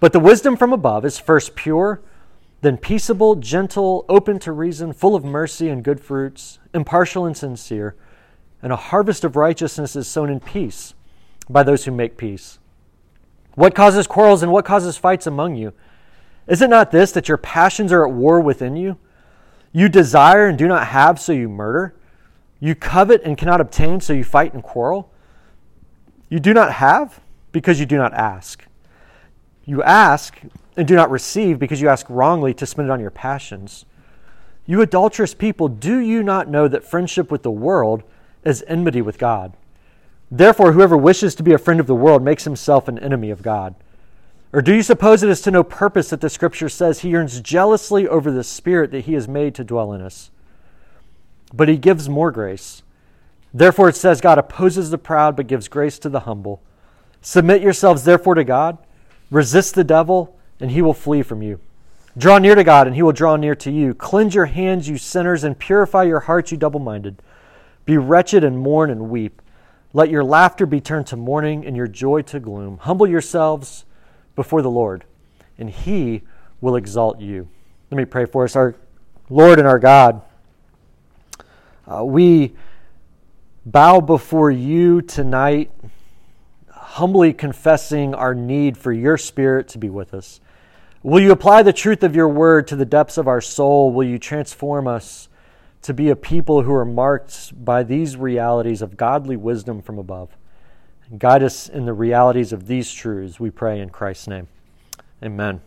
But the wisdom from above is first pure, then peaceable, gentle, open to reason, full of mercy and good fruits, impartial and sincere. And a harvest of righteousness is sown in peace by those who make peace. What causes quarrels and what causes fights among you? Is it not this, that your passions are at war within you? You desire and do not have, so you murder. You covet and cannot obtain, so you fight and quarrel. You do not have because you do not ask. You ask and do not receive because you ask wrongly to spend it on your passions. You adulterous people, do you not know that friendship with the world is enmity with God? Therefore, whoever wishes to be a friend of the world makes himself an enemy of God. Or do you suppose it is to no purpose that the scripture says he yearns jealously over the spirit that he has made to dwell in us? But he gives more grace. Therefore, it says God opposes the proud but gives grace to the humble. Submit yourselves, therefore, to God. Resist the devil, and he will flee from you. Draw near to God, and he will draw near to you. Cleanse your hands, you sinners, and purify your hearts, you double minded. Be wretched and mourn and weep. Let your laughter be turned to mourning and your joy to gloom. Humble yourselves before the Lord, and he will exalt you. Let me pray for us. Our Lord and our God, uh, we bow before you tonight, humbly confessing our need for your Spirit to be with us. Will you apply the truth of your word to the depths of our soul? Will you transform us to be a people who are marked by these realities of godly wisdom from above? Guide us in the realities of these truths, we pray in Christ's name. Amen.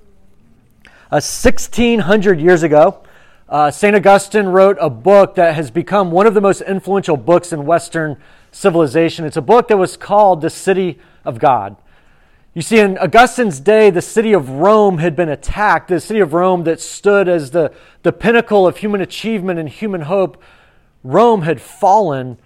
Uh, 1600 years ago, uh, St. Augustine wrote a book that has become one of the most influential books in Western civilization. It's a book that was called The City of God. You see, in Augustine's day, the city of Rome had been attacked. The city of Rome that stood as the, the pinnacle of human achievement and human hope, Rome had fallen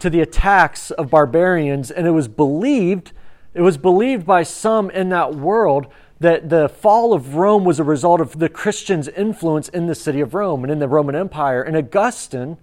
to the attacks of barbarians, and it was believed, it was believed by some in that world that the fall of Rome was a result of the Christians' influence in the city of Rome and in the Roman Empire. And Augustine,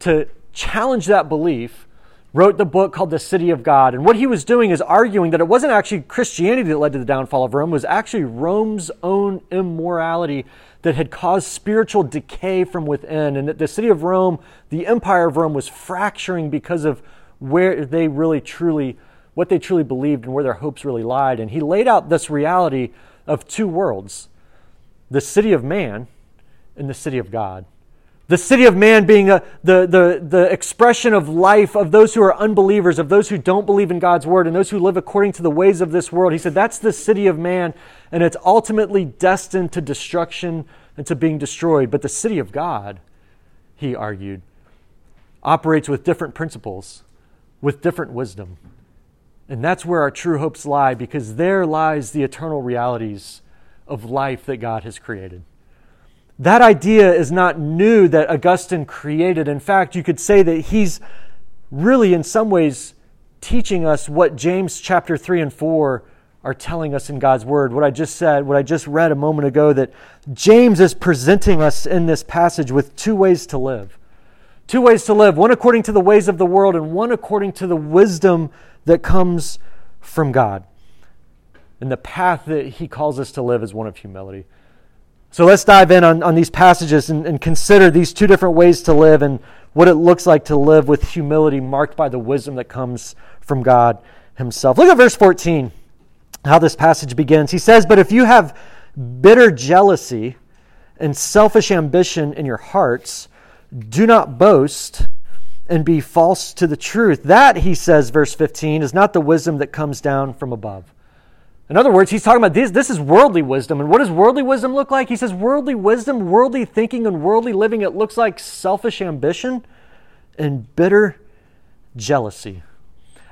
to challenge that belief, wrote the book called The City of God. And what he was doing is arguing that it wasn't actually Christianity that led to the downfall of Rome, it was actually Rome's own immorality that had caused spiritual decay from within, and that the city of Rome, the empire of Rome, was fracturing because of where they really truly, what they truly believed and where their hopes really lied. And he laid out this reality of two worlds the city of man and the city of God. The city of man being a, the, the, the expression of life of those who are unbelievers, of those who don't believe in God's word, and those who live according to the ways of this world. He said that's the city of man, and it's ultimately destined to destruction and to being destroyed. But the city of God, he argued, operates with different principles, with different wisdom. And that's where our true hopes lie, because there lies the eternal realities of life that God has created. That idea is not new that Augustine created. In fact, you could say that he's really, in some ways, teaching us what James chapter 3 and 4 are telling us in God's Word. What I just said, what I just read a moment ago, that James is presenting us in this passage with two ways to live. Two ways to live, one according to the ways of the world, and one according to the wisdom that comes from God. And the path that he calls us to live is one of humility. So let's dive in on, on these passages and, and consider these two different ways to live and what it looks like to live with humility marked by the wisdom that comes from God Himself. Look at verse 14, how this passage begins. He says, But if you have bitter jealousy and selfish ambition in your hearts, do not boast and be false to the truth. That, he says, verse 15, is not the wisdom that comes down from above. In other words, he's talking about this, this is worldly wisdom. And what does worldly wisdom look like? He says worldly wisdom, worldly thinking, and worldly living, it looks like selfish ambition and bitter jealousy.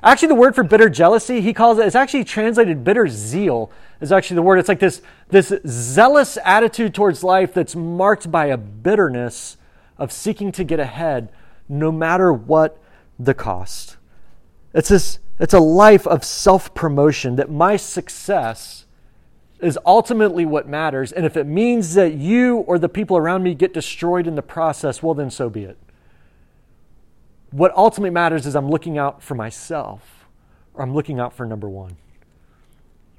Actually, the word for bitter jealousy, he calls it, it's actually translated bitter zeal, is actually the word. It's like this, this zealous attitude towards life that's marked by a bitterness of seeking to get ahead no matter what the cost. It's, this, it's a life of self promotion that my success is ultimately what matters. And if it means that you or the people around me get destroyed in the process, well, then so be it. What ultimately matters is I'm looking out for myself or I'm looking out for number one.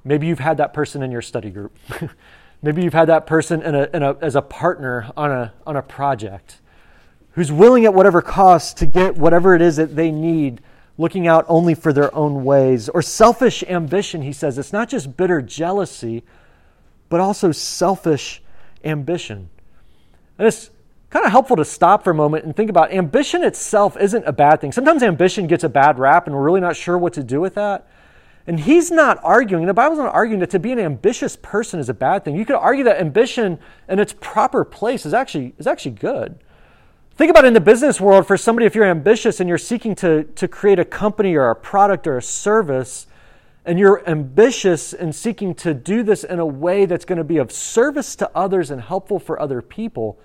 Maybe you've had that person in your study group. Maybe you've had that person in a, in a, as a partner on a, on a project who's willing at whatever cost to get whatever it is that they need, looking out only for their own ways. Or selfish ambition, he says. It's not just bitter jealousy, but also selfish ambition. And it's kind of helpful to stop for a moment and think about ambition itself isn't a bad thing. Sometimes ambition gets a bad rap and we're really not sure what to do with that. And he's not arguing, the Bible's not arguing that to be an ambitious person is a bad thing. You could argue that ambition in its proper place is actually, is actually good. Think about in the business world for somebody, if you're ambitious and you're seeking to, to create a company or a product or a service, and you're ambitious and seeking to do this in a way that's going to be of service to others and helpful for other people,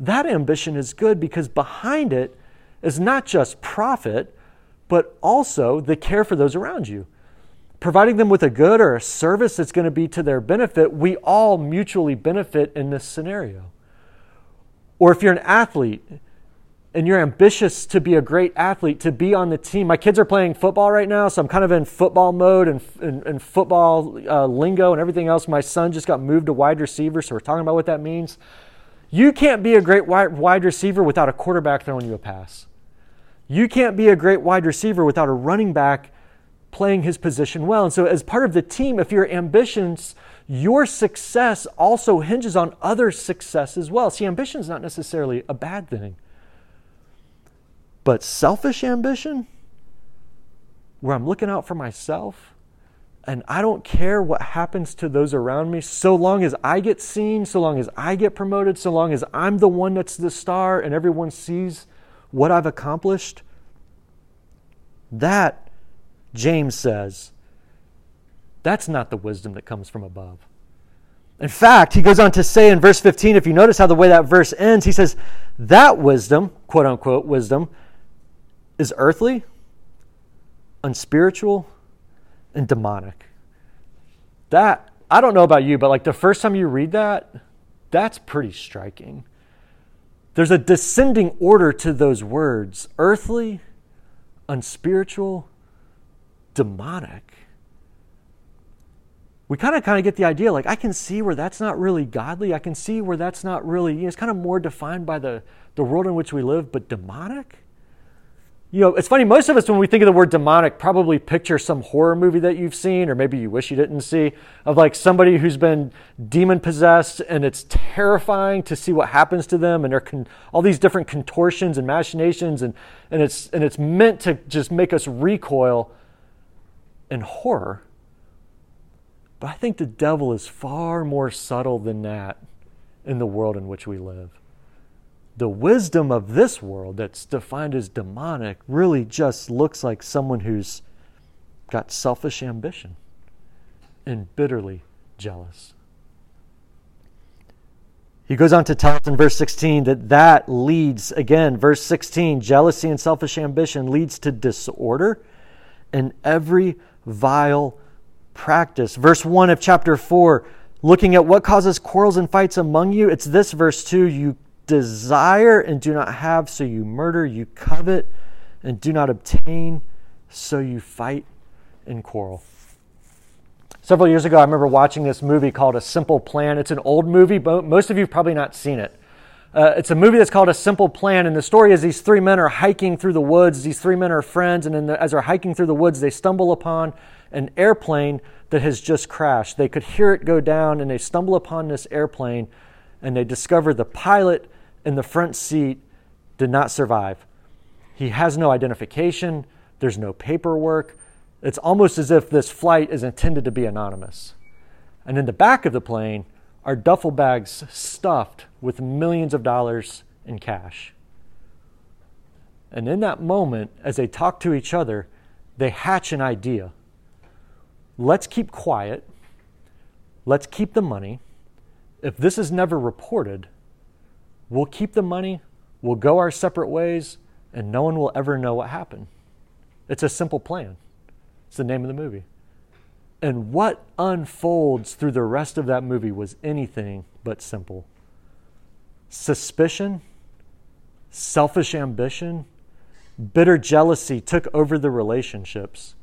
that ambition is good because behind it is not just profit, but also the care for those around you. Providing them with a good or a service that's going to be to their benefit, we all mutually benefit in this scenario. Or if you're an athlete, and you're ambitious to be a great athlete, to be on the team. My kids are playing football right now, so I'm kind of in football mode and, and, and football uh, lingo and everything else. My son just got moved to wide receiver, so we're talking about what that means. You can't be a great wide, wide receiver without a quarterback throwing you a pass. You can't be a great wide receiver without a running back playing his position well. And so, as part of the team, if your ambitions, your success also hinges on other success as well. See, ambition is not necessarily a bad thing. But selfish ambition, where I'm looking out for myself and I don't care what happens to those around me, so long as I get seen, so long as I get promoted, so long as I'm the one that's the star and everyone sees what I've accomplished, that, James says, that's not the wisdom that comes from above. In fact, he goes on to say in verse 15, if you notice how the way that verse ends, he says, that wisdom, quote unquote, wisdom, is earthly, unspiritual, and demonic. That, I don't know about you, but like the first time you read that, that's pretty striking. There's a descending order to those words earthly, unspiritual, demonic. We kind of kind of get the idea like I can see where that's not really godly. I can see where that's not really, you know, it's kind of more defined by the, the world in which we live, but demonic? You know, it's funny, most of us, when we think of the word demonic, probably picture some horror movie that you've seen, or maybe you wish you didn't see, of like somebody who's been demon possessed, and it's terrifying to see what happens to them, and they're con- all these different contortions and machinations, and, and, it's, and it's meant to just make us recoil in horror. But I think the devil is far more subtle than that in the world in which we live the wisdom of this world that's defined as demonic really just looks like someone who's got selfish ambition and bitterly jealous. He goes on to tell us in verse 16 that that leads, again, verse 16, jealousy and selfish ambition leads to disorder and every vile practice. Verse 1 of chapter 4, looking at what causes quarrels and fights among you, it's this verse 2 you desire and do not have, so you murder, you covet and do not obtain, so you fight and quarrel. Several years ago, I remember watching this movie called A Simple Plan. It's an old movie, but most of you probably not seen it. Uh, it's a movie that's called A Simple Plan, and the story is these three men are hiking through the woods. These three men are friends, and the, as they're hiking through the woods, they stumble upon an airplane that has just crashed. They could hear it go down, and they stumble upon this airplane, and they discover the pilot in the front seat did not survive. He has no identification, there's no paperwork. It's almost as if this flight is intended to be anonymous. And in the back of the plane are duffel bags stuffed with millions of dollars in cash. And in that moment, as they talk to each other, they hatch an idea. Let's keep quiet. Let's keep the money. If this is never reported, we'll keep the money, we'll go our separate ways, and no one will ever know what happened. It's a simple plan. It's the name of the movie. And what unfolds through the rest of that movie was anything but simple. Suspicion, selfish ambition, bitter jealousy took over the relationships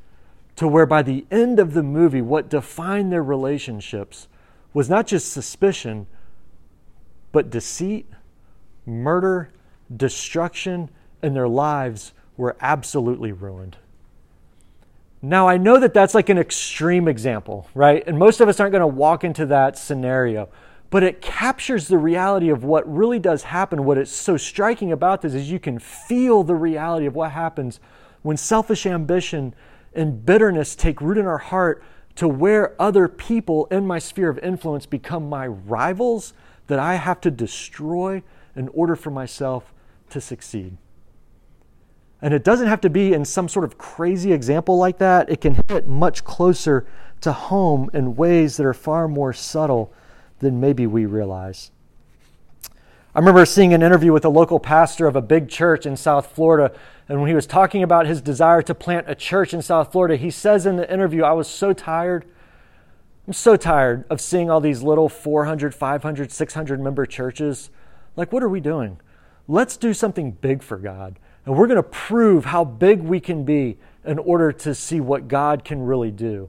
to where by the end of the movie, what defined their relationships was not just suspicion, but deceit, murder, destruction, and their lives were absolutely ruined. Now, I know that that's like an extreme example, right? And most of us aren't going to walk into that scenario, but it captures the reality of what really does happen. What is so striking about this is you can feel the reality of what happens when selfish ambition and bitterness take root in our heart to where other people in my sphere of influence become my rivals that I have to destroy in order for myself to succeed. And it doesn't have to be in some sort of crazy example like that. It can hit much closer to home in ways that are far more subtle than maybe we realize. I remember seeing an interview with a local pastor of a big church in South Florida. And when he was talking about his desire to plant a church in South Florida, he says in the interview, I was so tired. I'm so tired of seeing all these little 400, 500, 600 member churches. Like, what are we doing? Let's do something big for God. And we're going to prove how big we can be in order to see what God can really do.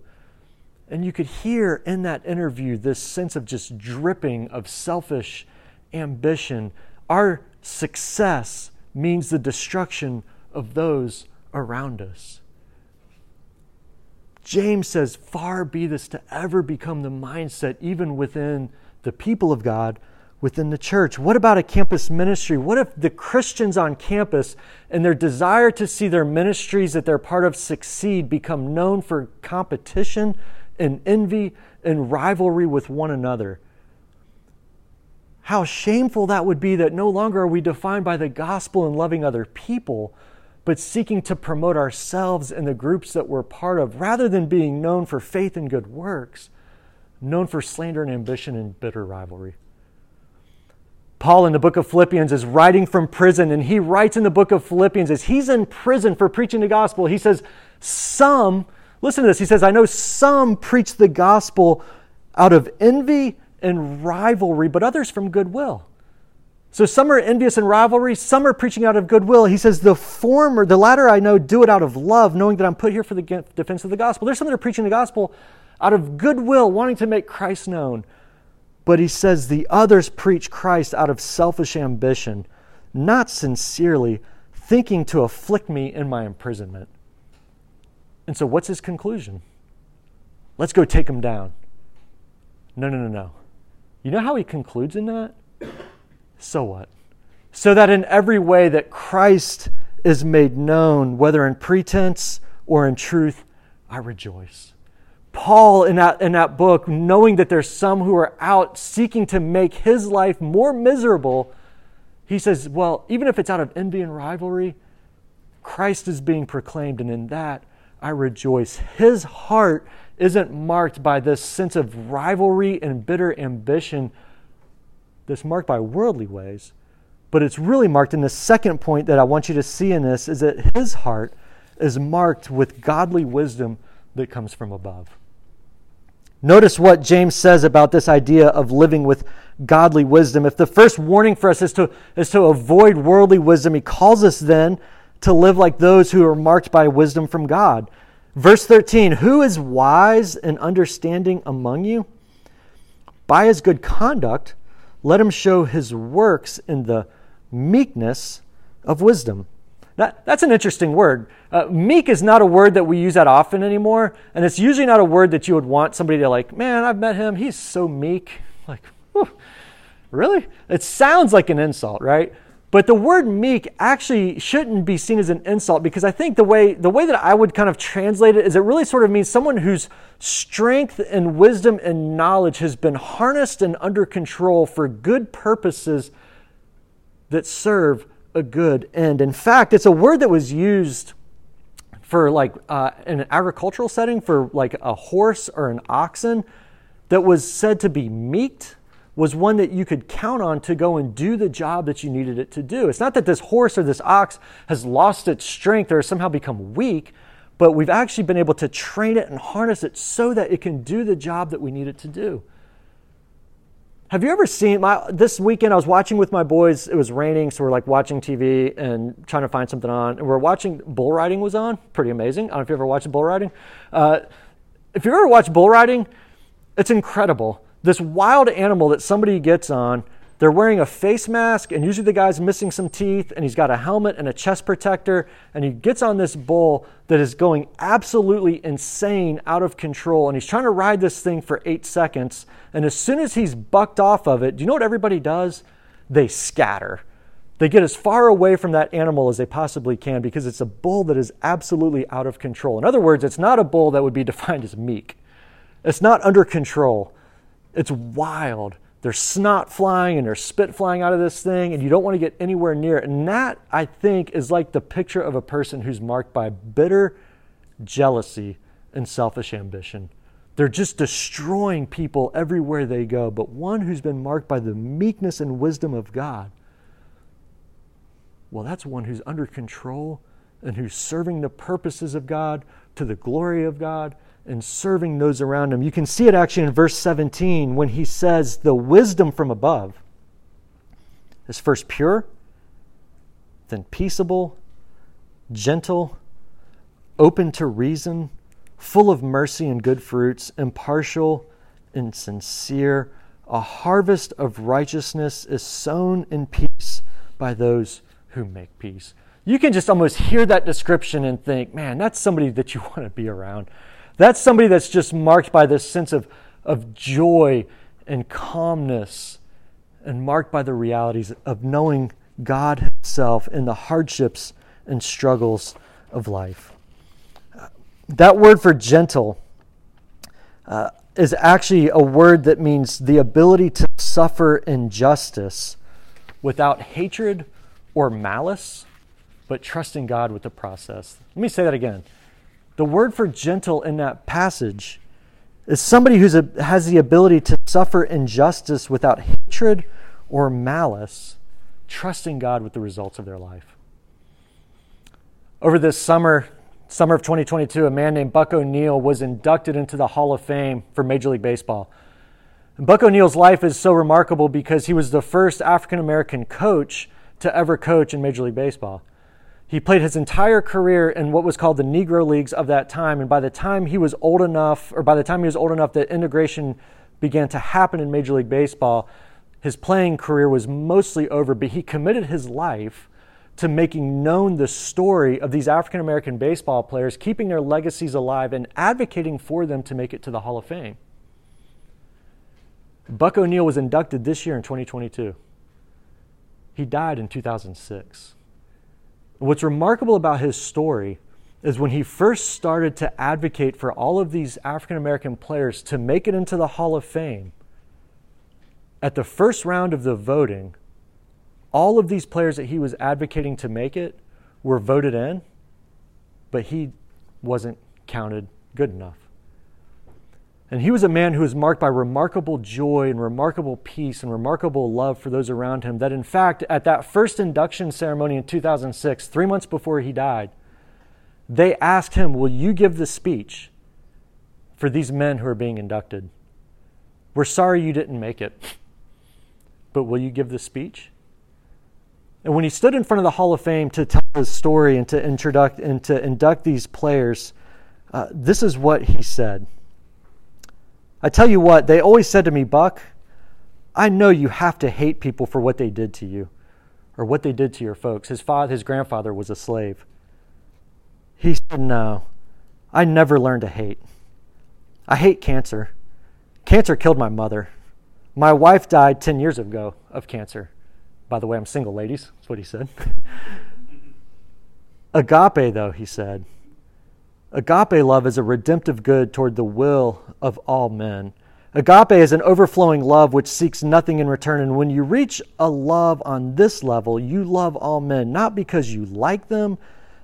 And you could hear in that interview this sense of just dripping of selfish ambition. Our success means the destruction of those around us. James says, Far be this to ever become the mindset, even within the people of God, within the church? What about a campus ministry? What if the Christians on campus and their desire to see their ministries that they're part of succeed become known for competition and envy and rivalry with one another? How shameful that would be that no longer are we defined by the gospel and loving other people, but seeking to promote ourselves and the groups that we're part of, rather than being known for faith and good works, known for slander and ambition and bitter rivalry. Paul in the book of Philippians is writing from prison, and he writes in the book of Philippians as he's in prison for preaching the gospel. He says, Some, listen to this, he says, I know some preach the gospel out of envy and rivalry, but others from goodwill. So some are envious and rivalry, some are preaching out of goodwill. He says, The former, the latter I know, do it out of love, knowing that I'm put here for the defense of the gospel. There's some that are preaching the gospel out of goodwill, wanting to make Christ known. But he says the others preach Christ out of selfish ambition, not sincerely, thinking to afflict me in my imprisonment. And so, what's his conclusion? Let's go take him down. No, no, no, no. You know how he concludes in that? So what? So that in every way that Christ is made known, whether in pretense or in truth, I rejoice. Paul, in that, in that book, knowing that there's some who are out seeking to make his life more miserable, he says, Well, even if it's out of envy and rivalry, Christ is being proclaimed, and in that I rejoice. His heart isn't marked by this sense of rivalry and bitter ambition that's marked by worldly ways, but it's really marked in the second point that I want you to see in this is that his heart is marked with godly wisdom that comes from above. Notice what James says about this idea of living with godly wisdom. If the first warning for us is to, is to avoid worldly wisdom, he calls us then to live like those who are marked by wisdom from God. Verse 13 Who is wise and understanding among you? By his good conduct, let him show his works in the meekness of wisdom. That, that's an interesting word. Uh, meek is not a word that we use that often anymore, and it's usually not a word that you would want somebody to like, man, I've met him, he's so meek. Like, whew, really? It sounds like an insult, right? But the word meek actually shouldn't be seen as an insult because I think the way the way that I would kind of translate it is it really sort of means someone whose strength and wisdom and knowledge has been harnessed and under control for good purposes that serve a good end. In fact, it's a word that was used for like uh, in an agricultural setting for like a horse or an oxen that was said to be meek was one that you could count on to go and do the job that you needed it to do. It's not that this horse or this ox has lost its strength or has somehow become weak, but we've actually been able to train it and harness it so that it can do the job that we need it to do. Have you ever seen my this weekend I was watching with my boys, it was raining, so we're like watching TV and trying to find something on. And we're watching bull riding was on. Pretty amazing. I don't know if you ever watched bull riding. Uh, if you ever watched bull riding, it's incredible this wild animal that somebody gets on. They're wearing a face mask, and usually the guy's missing some teeth, and he's got a helmet and a chest protector, and he gets on this bull that is going absolutely insane, out of control, and he's trying to ride this thing for eight seconds. And as soon as he's bucked off of it, do you know what everybody does? They scatter. They get as far away from that animal as they possibly can because it's a bull that is absolutely out of control. In other words, it's not a bull that would be defined as meek. It's not under control. It's wild. There's snot flying and there's spit flying out of this thing, and you don't want to get anywhere near it. And that, I think, is like the picture of a person who's marked by bitter jealousy and selfish ambition. They're just destroying people everywhere they go. But one who's been marked by the meekness and wisdom of God, well, that's one who's under control and who's serving the purposes of God to the glory of God and serving those around him. You can see it actually in verse 17 when he says, The wisdom from above is first pure, then peaceable, gentle, open to reason, full of mercy and good fruits, impartial and sincere. A harvest of righteousness is sown in peace by those who make peace. You can just almost hear that description and think, man, that's somebody that you want to be around. That's somebody that's just marked by this sense of, of joy and calmness and marked by the realities of knowing God Himself in the hardships and struggles of life. That word for gentle uh, is actually a word that means the ability to suffer injustice without hatred or malice, but trusting God with the process. Let me say that again. The word for gentle in that passage is somebody who has the ability to suffer injustice without hatred or malice, trusting God with the results of their life. Over this summer, summer of 2022, a man named Buck O'Neil was inducted into the Hall of Fame for Major League Baseball. Buck O'Neil's life is so remarkable because he was the first African American coach to ever coach in Major League Baseball. He played his entire career in what was called the Negro Leagues of that time. And by the time he was old enough, or by the time he was old enough that integration began to happen in Major League Baseball, his playing career was mostly over. But he committed his life to making known the story of these African American baseball players, keeping their legacies alive, and advocating for them to make it to the Hall of Fame. Buck O'Neil was inducted this year in 2022. He died in 2006. What's remarkable about his story is when he first started to advocate for all of these African American players to make it into the Hall of Fame, at the first round of the voting, all of these players that he was advocating to make it were voted in, but he wasn't counted good enough. And he was a man who was marked by remarkable joy and remarkable peace and remarkable love for those around him. That, in fact, at that first induction ceremony in 2006, three months before he died, they asked him, Will you give the speech for these men who are being inducted? We're sorry you didn't make it, but will you give the speech? And when he stood in front of the Hall of Fame to tell his story and to, and to induct these players, uh, this is what he said. I tell you what, they always said to me, Buck, I know you have to hate people for what they did to you or what they did to your folks. His father, his grandfather was a slave. He said, No, I never learned to hate. I hate cancer. Cancer killed my mother. My wife died 10 years ago of cancer. By the way, I'm single, ladies. That's what he said. Agape, though, he said, Agape love is a redemptive good toward the will of all men. Agape is an overflowing love which seeks nothing in return. And when you reach a love on this level, you love all men, not because you like them,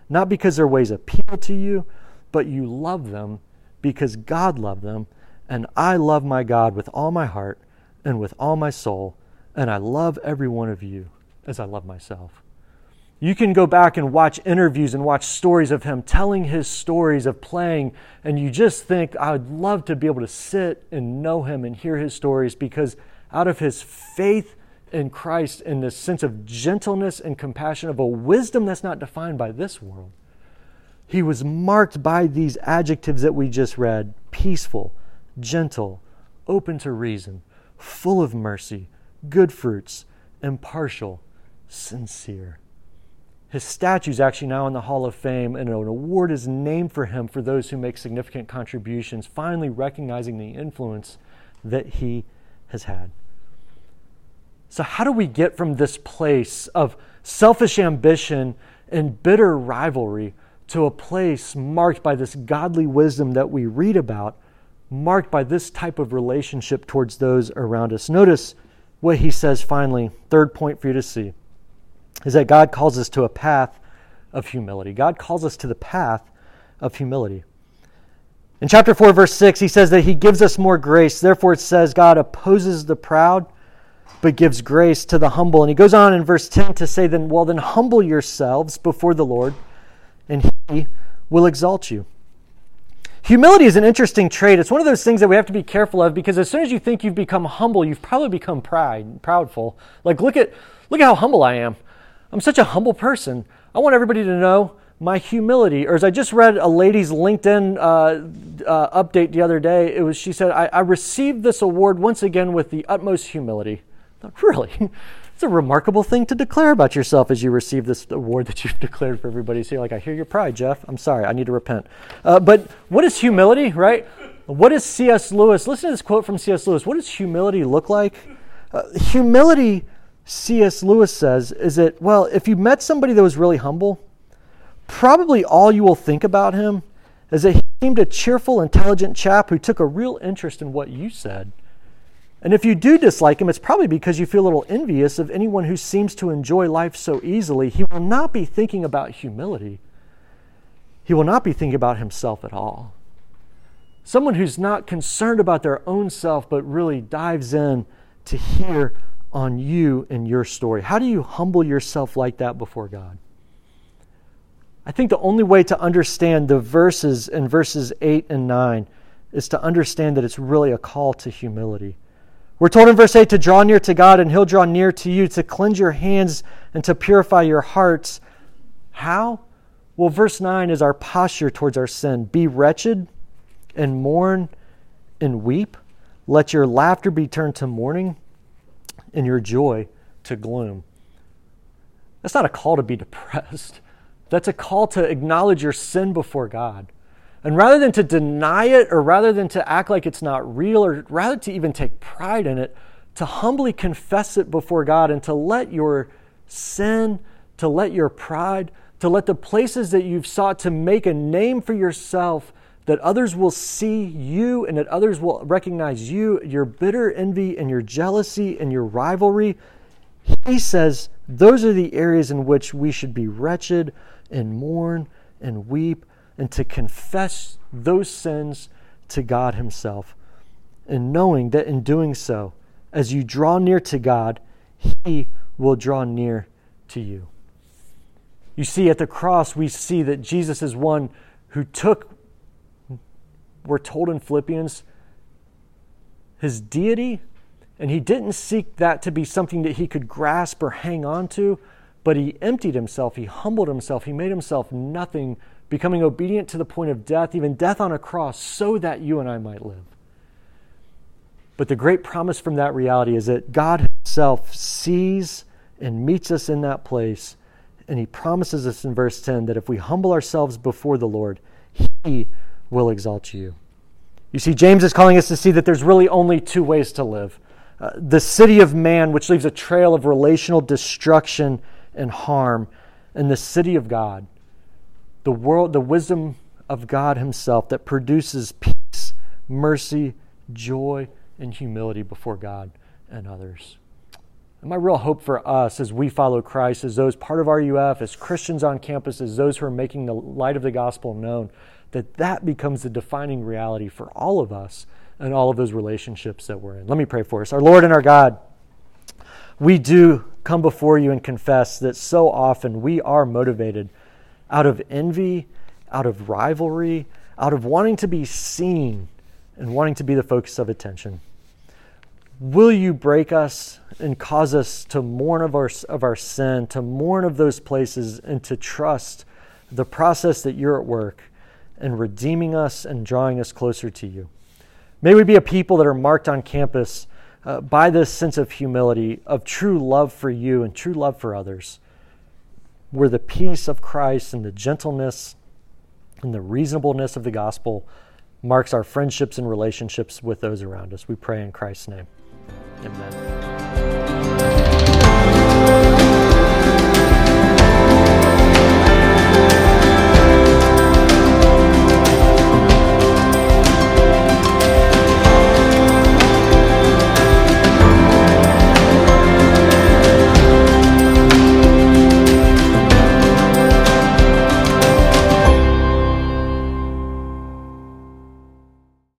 not because their ways appeal to you, but you love them because God loved them. And I love my God with all my heart and with all my soul, and I love every one of you as I love myself. You can go back and watch interviews and watch stories of him telling his stories of playing, and you just think, I would love to be able to sit and know him and hear his stories because out of his faith in Christ and this sense of gentleness and compassion, of a wisdom that's not defined by this world, he was marked by these adjectives that we just read peaceful, gentle, open to reason, full of mercy, good fruits, impartial, sincere. His statue is actually now in the Hall of Fame, and an award is named for him for those who make significant contributions, finally recognizing the influence that he has had. So, how do we get from this place of selfish ambition and bitter rivalry to a place marked by this godly wisdom that we read about, marked by this type of relationship towards those around us? Notice what he says finally, third point for you to see is that God calls us to a path of humility. God calls us to the path of humility. In chapter 4, verse 6, he says that he gives us more grace. Therefore, it says God opposes the proud, but gives grace to the humble. And he goes on in verse 10 to say, then, well, then humble yourselves before the Lord, and he will exalt you. Humility is an interesting trait. It's one of those things that we have to be careful of because as soon as you think you've become humble, you've probably become pride, proudful. Like look at look at how humble I am. I'm such a humble person. I want everybody to know my humility. Or as I just read a lady's LinkedIn uh, uh, update the other day, it was she said, I, I, received this award once again with the utmost humility. Thought, really? It's a remarkable thing to declare about yourself as you receive this award that you've declared for everybody. So like, I hear your pride, Jeff. I'm sorry. I need to repent. Uh, but what is humility, right? What is C.S. Lewis? Listen to this quote from C.S. Lewis. What does humility look like? Uh, humility C.S. Lewis says is that, well, if you met somebody that was really humble, probably all you will think about him is that he seemed a cheerful, intelligent chap who took a real interest in what you said. And if you do dislike him, it's probably because you feel a little envious of anyone who seems to enjoy life so easily. He will not be thinking about humility. He will not be thinking about himself at all. Someone who's not concerned about their own self, but really dives in to hear on you and your story? How do you humble yourself like that before God? I think the only way to understand the verses in verses 8 and 9 is to understand that it's really a call to humility. We're told in verse 8 to draw near to God and He'll draw near to you, to cleanse your hands and to purify your hearts. How? Well, verse 9 is our posture towards our sin. Be wretched and mourn and weep. Let your laughter be turned to mourning and your joy to gloom. That's not a call to be depressed. That's a call to acknowledge your sin before God. And rather than to deny it, or rather than to act like it's not real, or rather to even take pride in it, to humbly confess it before God and to let your sin, to let your pride, to let the places that you've sought to make a name for yourself that others will see you and that others will recognize you, your bitter envy and your jealousy and your rivalry. He says those are the areas in which we should be wretched and mourn and weep and to confess those sins to God Himself. And knowing that in doing so, as you draw near to God, He will draw near to you. You see, at the cross, we see that Jesus is one who took we're told in Philippians, his deity, and he didn't seek that to be something that he could grasp or hang on to, but he emptied himself, he humbled himself, he made himself nothing, becoming obedient to the point of death, even death on a cross, so that you and I might live. But the great promise from that reality is that God Himself sees and meets us in that place. And He promises us in verse 10 that if we humble ourselves before the Lord, He will exalt you. You see, James is calling us to see that there's really only two ways to live uh, the city of man, which leaves a trail of relational destruction and harm, and the city of God, the world, the wisdom of God Himself that produces peace, mercy, joy, and humility before God and others. And my real hope for us as we follow Christ, as those part of RUF, as Christians on campus, as those who are making the light of the gospel known, that that becomes the defining reality for all of us and all of those relationships that we're in. Let me pray for us. Our Lord and our God, we do come before you and confess that so often we are motivated out of envy, out of rivalry, out of wanting to be seen and wanting to be the focus of attention. Will you break us and cause us to mourn of our, of our sin, to mourn of those places, and to trust the process that you're at work in redeeming us and drawing us closer to you? May we be a people that are marked on campus uh, by this sense of humility, of true love for you and true love for others, where the peace of Christ and the gentleness and the reasonableness of the gospel marks our friendships and relationships with those around us. We pray in Christ's name. Amen.